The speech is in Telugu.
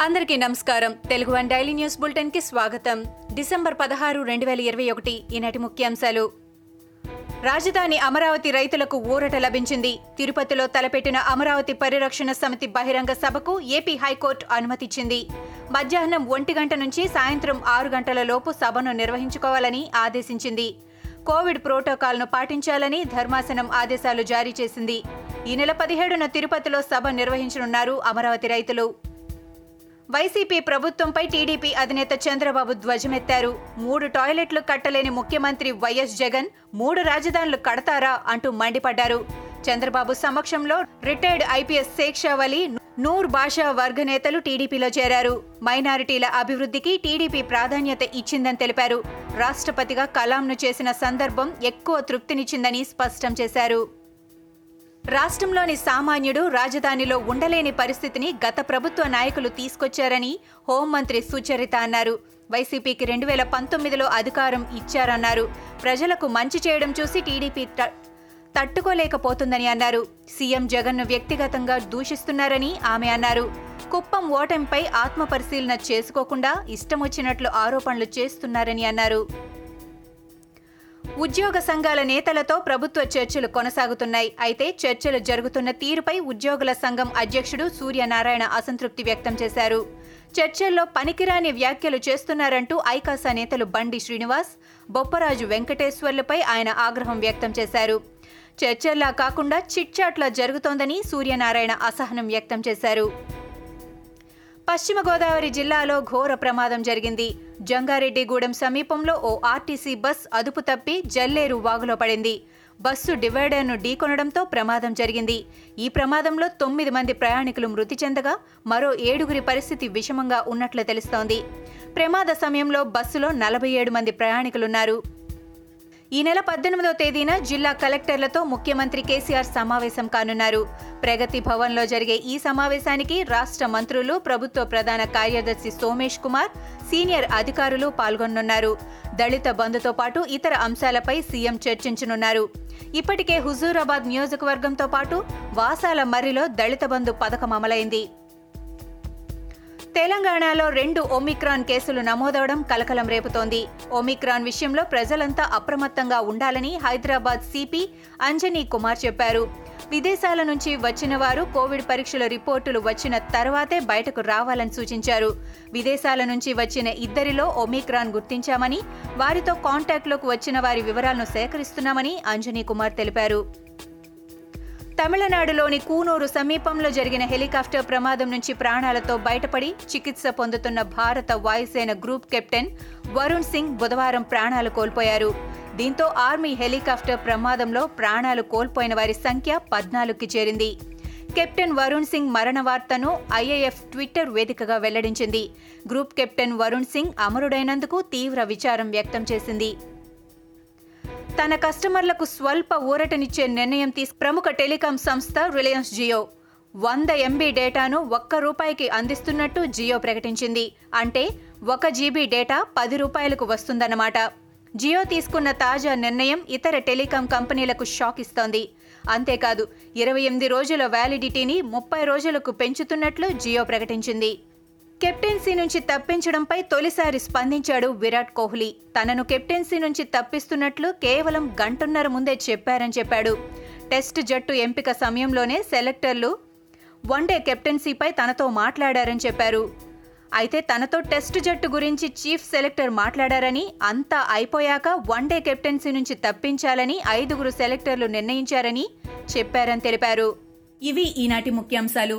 అందరికీ నమస్కారం. తెలుగు వన్ డైలీ న్యూస్ బులెటిన్కి స్వాగతం. డిసెంబర్ పదహారు రెండు వేల ఇరవై ఒకటి ఈనాటి ముఖ్యాంశాలు. రాజధాని అమరావతి రైతులకు ఊరట లభించింది. తిరుపతిలో తలపెట్టిన అమరావతి పరిరక్షణ సమితి బహిరంగ సభకు ఏపీ హైకోర్టు అనుమతిచ్చింది. మధ్యాహ్నం ఒంటి గంట నుంచి సాయంత్రం ఆరు గంటల లోపు సభను నిర్వహించుకోవాలని ఆదేశించింది. కోవిడ్ ప్రోటోకాల్ను పాటించాలని ధర్మాసనం ఆదేశాలు జారీ చేసింది. ఈ నెల పదిహేడున తిరుపతిలో సభ నిర్వహించనున్నారు అమరావతి రైతులు. వైసీపీ ప్రభుత్వంపై టీడీపీ అధినేత చంద్రబాబు ధ్వజమెత్తారు. మూడు టాయిలెట్లు కట్టలేని ముఖ్యమంత్రి వైఎస్ జగన్ మూడు రాజధానులు కడతారా అంటూ మండిపడ్డారు. చంద్రబాబు సమక్షంలో రిటైర్డ్ ఐపీఎస్ శేక్షావలి నూర్ బాషా వర్గ నేతలు టీడీపీలో చేరారు. మైనారిటీల అభివృద్ధికి టీడీపీ ప్రాధాన్యత ఇచ్చిందని తెలిపారు. రాష్ట్రపతిగా కలాంను చేసిన సందర్భం ఎక్కువ తృప్తినిచ్చిందని స్పష్టం చేశారు. రాష్ట్రంలోని సామాన్యుడు రాజధానిలో ఉండలేని పరిస్థితిని గత ప్రభుత్వ నాయకులు తీసుకొచ్చారని హోంమంత్రి సుచరిత అన్నారు. వైసీపీకి రెండు వేల పంతొమ్మిదిలో అధికారం ఇచ్చారన్నారు. ప్రజలకు మంచి చేయడం చూసి టీడీపీ త- తట్టుకోలేకపోతుందని అన్నారు. సీఎం జగన్ను వ్యక్తిగతంగా దూషిస్తున్నారని ఆమె అన్నారు. కుప్పం ఓటమిపై ఆత్మపరిశీలన చేసుకోకుండా ఇష్టం వచ్చినట్లు ఆరోపణలు చేస్తున్నారని అన్నారు. ఉద్యోగ సంఘాల నేతలతో ప్రభుత్వ చర్చలు కొనసాగుతున్నాయి. అయితే చర్చలు జరుగుతున్న తీరుపై ఉద్యోగుల సంఘం అధ్యక్షుడు సూర్యనారాయణ అసంతృప్తి వ్యక్తం చేశారు. చర్చల్లో పనికిరాని వ్యాఖ్యలు చేస్తున్నారంటూ ఐకాసా నేతలు బండి శ్రీనివాస్ బొప్పరాజు వెంకటేశ్వర్లపై ఆయన ఆగ్రహం వ్యక్తం చేశారు. చర్చల్లా కాకుండా చిట్చాట్లా జరుగుతోందని సూర్యనారాయణ అసహనం వ్యక్తం చేశారు. పశ్చిమ గోదావరి జిల్లాలో ఘోర ప్రమాదం జరిగింది. జంగారెడ్డిగూడెం సమీపంలో ఓ ఆర్టీసీ బస్ అదుపు తప్పి జల్లేరు వాగులో పడింది. బస్సు డివైడర్ను ఢీకొనడంతో ప్రమాదం జరిగింది. ఈ ప్రమాదంలో తొమ్మిది మంది ప్రయాణికులు మృతి చెందగా మరో ఏడుగురి పరిస్థితి విషమంగా ఉన్నట్లు తెలుస్తోంది. ప్రమాద సమయంలో బస్సులో నలభై ఏడు మంది ప్రయాణికులున్నారు. ఈ నెల పద్దెనిమిదో తేదీన జిల్లా కలెక్టర్లతో ముఖ్యమంత్రి కేసీఆర్ సమావేశం కానున్నారు. ప్రగతి భవన్లో జరిగే ఈ సమావేశానికి రాష్ట్ర మంత్రులు ప్రభుత్వ ప్రధాన కార్యదర్శి సోమేష్ కుమార్ సీనియర్ అధికారులు పాల్గొనున్నారు దళిత బంధుతో పాటు ఇతర అంశాలపై సీఎం చర్చించనున్నారు. ఇప్పటికే హుజూరాబాద్ నియోజకవర్గంతో పాటు వాసాల మర్రిలో దళిత బంధు పథకం అమలైంది. తెలంగాణలో రెండు ఒమిక్రాన్ కేసులు నమోదవడం కలకలం రేపుతోంది. ఒమిక్రాన్ విషయంలో ప్రజలంతా అప్రమత్తంగా ఉండాలని హైదరాబాద్ సిపి అంజనీ కుమార్ చెప్పారు. విదేశాల నుంచి వచ్చిన వారు కోవిడ్ పరీక్షల రిపోర్టులు వచ్చిన తర్వాతే బయటకు రావాలని సూచించారు. విదేశాల నుంచి వచ్చిన ఇద్దరిలో ఒమిక్రాన్ గుర్తించామని వారితో కాంటాక్ట్లోకి వచ్చిన వారి వివరాలను సేకరిస్తున్నామని అంజనీ కుమార్ తెలిపారు. తమిళనాడులోని కూనూరు సమీపంలో జరిగిన హెలికాప్టర్ ప్రమాదం నుంచి ప్రాణాలతో బయటపడి చికిత్స పొందుతున్న భారత వాయుసేన గ్రూప్ కెప్టెన్ వరుణ్ సింగ్ బుధవారం ప్రాణాలు కోల్పోయారు. దీంతో ఆర్మీ హెలికాప్టర్ ప్రమాదంలో ప్రాణాలు కోల్పోయిన వారి సంఖ్య పద్నాలుగుకి చేరింది. కెప్టెన్ వరుణ్ సింగ్ మరణ వార్తను ఐఏఎఫ్ ట్విట్టర్ వేదికగా వెల్లడించింది. గ్రూప్ కెప్టెన్ వరుణ్ సింగ్ అమరుడైనందుకు తీవ్ర విచారం వ్యక్తం చేసింది. తన కస్టమర్లకు స్వల్ప ఊరటనిచ్చే నిర్ణయం తీసు ప్రముఖ టెలికాం సంస్థ రిలయన్స్ జియో. వంద ఎంబీ డేటాను ఒక్క రూపాయికి అందిస్తున్నట్టు జియో ప్రకటించింది. అంటే ఒక జీబీ డేటా పది రూపాయలకు వస్తుందన్నమాట. జియో తీసుకున్న తాజా నిర్ణయం ఇతర టెలికాం కంపెనీలకు షాక్ ఇస్తోంది. అంతేకాదు ఇరవై ఎనిమిది రోజుల వ్యాలిడిటీని ముప్పై రోజులకు పెంచుతున్నట్లు జియో ప్రకటించింది. కెప్టెన్సీ నుంచి తప్పించడంపై తొలిసారి స్పందించాడు విరాట్ కోహ్లీ. తనను కెప్టెన్సీ నుంచి తప్పిస్తున్నట్లు కేవలం గంటన్నర ముందే చెప్పారని చెప్పాడు. టెస్ట్ జట్టు ఎంపిక సమయంలోనే సెలెక్టర్లు వన్డే కెప్టెన్సీపై తనతో మాట్లాడారని చెప్పారు. అయితే తనతో టెస్ట్ జట్టు గురించి చీఫ్ సెలెక్టర్ మాట్లాడారని అంతా అయిపోయాక వన్డే కెప్టెన్సీ నుంచి తప్పించాలని ఐదుగురు సెలెక్టర్లు నిర్ణయించారని చెప్పారని తెలిపారు. ఇవి ఈనాటి ముఖ్యాంశాలు.